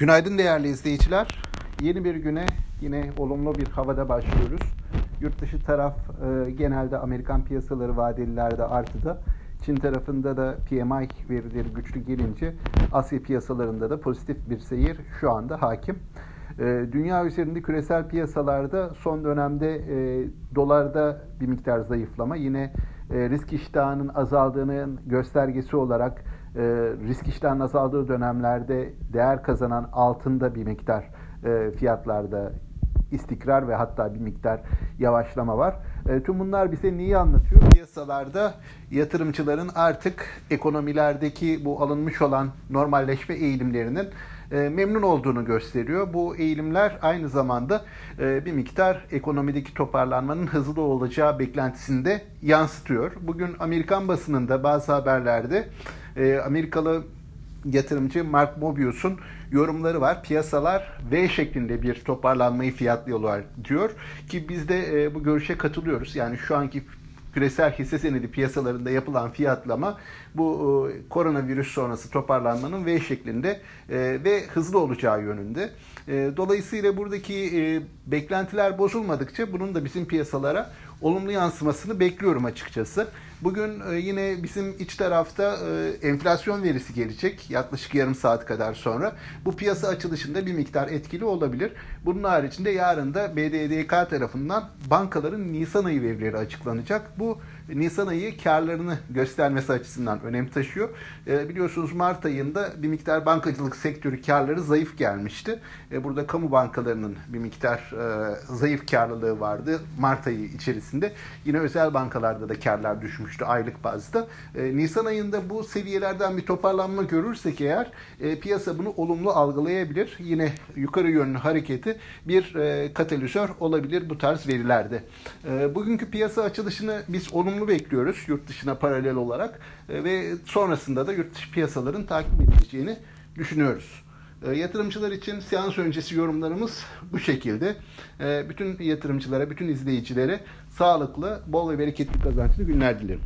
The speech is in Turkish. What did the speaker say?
Günaydın değerli izleyiciler. Yeni bir güne yine olumlu bir havada başlıyoruz. Yurt dışı taraf e, genelde Amerikan piyasaları vadelilerde artıda. Çin tarafında da PMI verileri güçlü gelince Asya piyasalarında da pozitif bir seyir şu anda hakim. E, dünya üzerinde küresel piyasalarda son dönemde e, dolarda bir miktar zayıflama yine e, risk iştahının azaldığının göstergesi olarak e, risk iştahının azaldığı dönemlerde değer kazanan altında bir miktar e, fiyatlarda istikrar ve hatta bir miktar yavaşlama var. E, tüm bunlar bize neyi anlatıyor? Piyasalarda yatırımcıların artık ekonomilerdeki bu alınmış olan normalleşme eğilimlerinin e, memnun olduğunu gösteriyor. Bu eğilimler aynı zamanda e, bir miktar ekonomideki toparlanmanın hızlı olacağı beklentisini de yansıtıyor. Bugün Amerikan basınında bazı haberlerde e, Amerikalı yatırımcı Mark Mobius'un yorumları var. Piyasalar V şeklinde bir toparlanmayı fiyatlıyorlar diyor ki biz de e, bu görüşe katılıyoruz. Yani şu anki küresel hisse senedi piyasalarında yapılan fiyatlama bu e, koronavirüs sonrası toparlanmanın V şeklinde e, ve hızlı olacağı yönünde. E, dolayısıyla buradaki e, beklentiler bozulmadıkça bunun da bizim piyasalara olumlu yansımasını bekliyorum açıkçası. Bugün e, yine bizim iç tarafta e, enflasyon verisi gelecek yaklaşık yarım saat kadar sonra. Bu piyasa açılışında bir miktar etkili olabilir. Bunun haricinde yarın da BDDK tarafından bankaların Nisan ayı verileri açıklanacak. Bu Nisan ayı karlarını göstermesi açısından önem taşıyor. E, biliyorsunuz Mart ayında bir miktar bankacılık sektörü karları zayıf gelmişti. burada kamu bankalarının bir miktar zayıf karlılığı vardı Mart ayı içerisinde. Yine özel bankalarda da karlar düşmüş düşmüştü aylık bazda. E, Nisan ayında bu seviyelerden bir toparlanma görürsek eğer e, piyasa bunu olumlu algılayabilir. Yine yukarı yönlü hareketi bir e, katalizör olabilir bu tarz verilerde. E, bugünkü piyasa açılışını biz olumlu bekliyoruz yurt dışına paralel olarak e, ve sonrasında da yurt dışı piyasaların takip edileceğini düşünüyoruz. E, yatırımcılar için seans öncesi yorumlarımız bu şekilde. E, bütün yatırımcılara, bütün izleyicilere sağlıklı, bol ve bereketli kazançlı günler dilerim.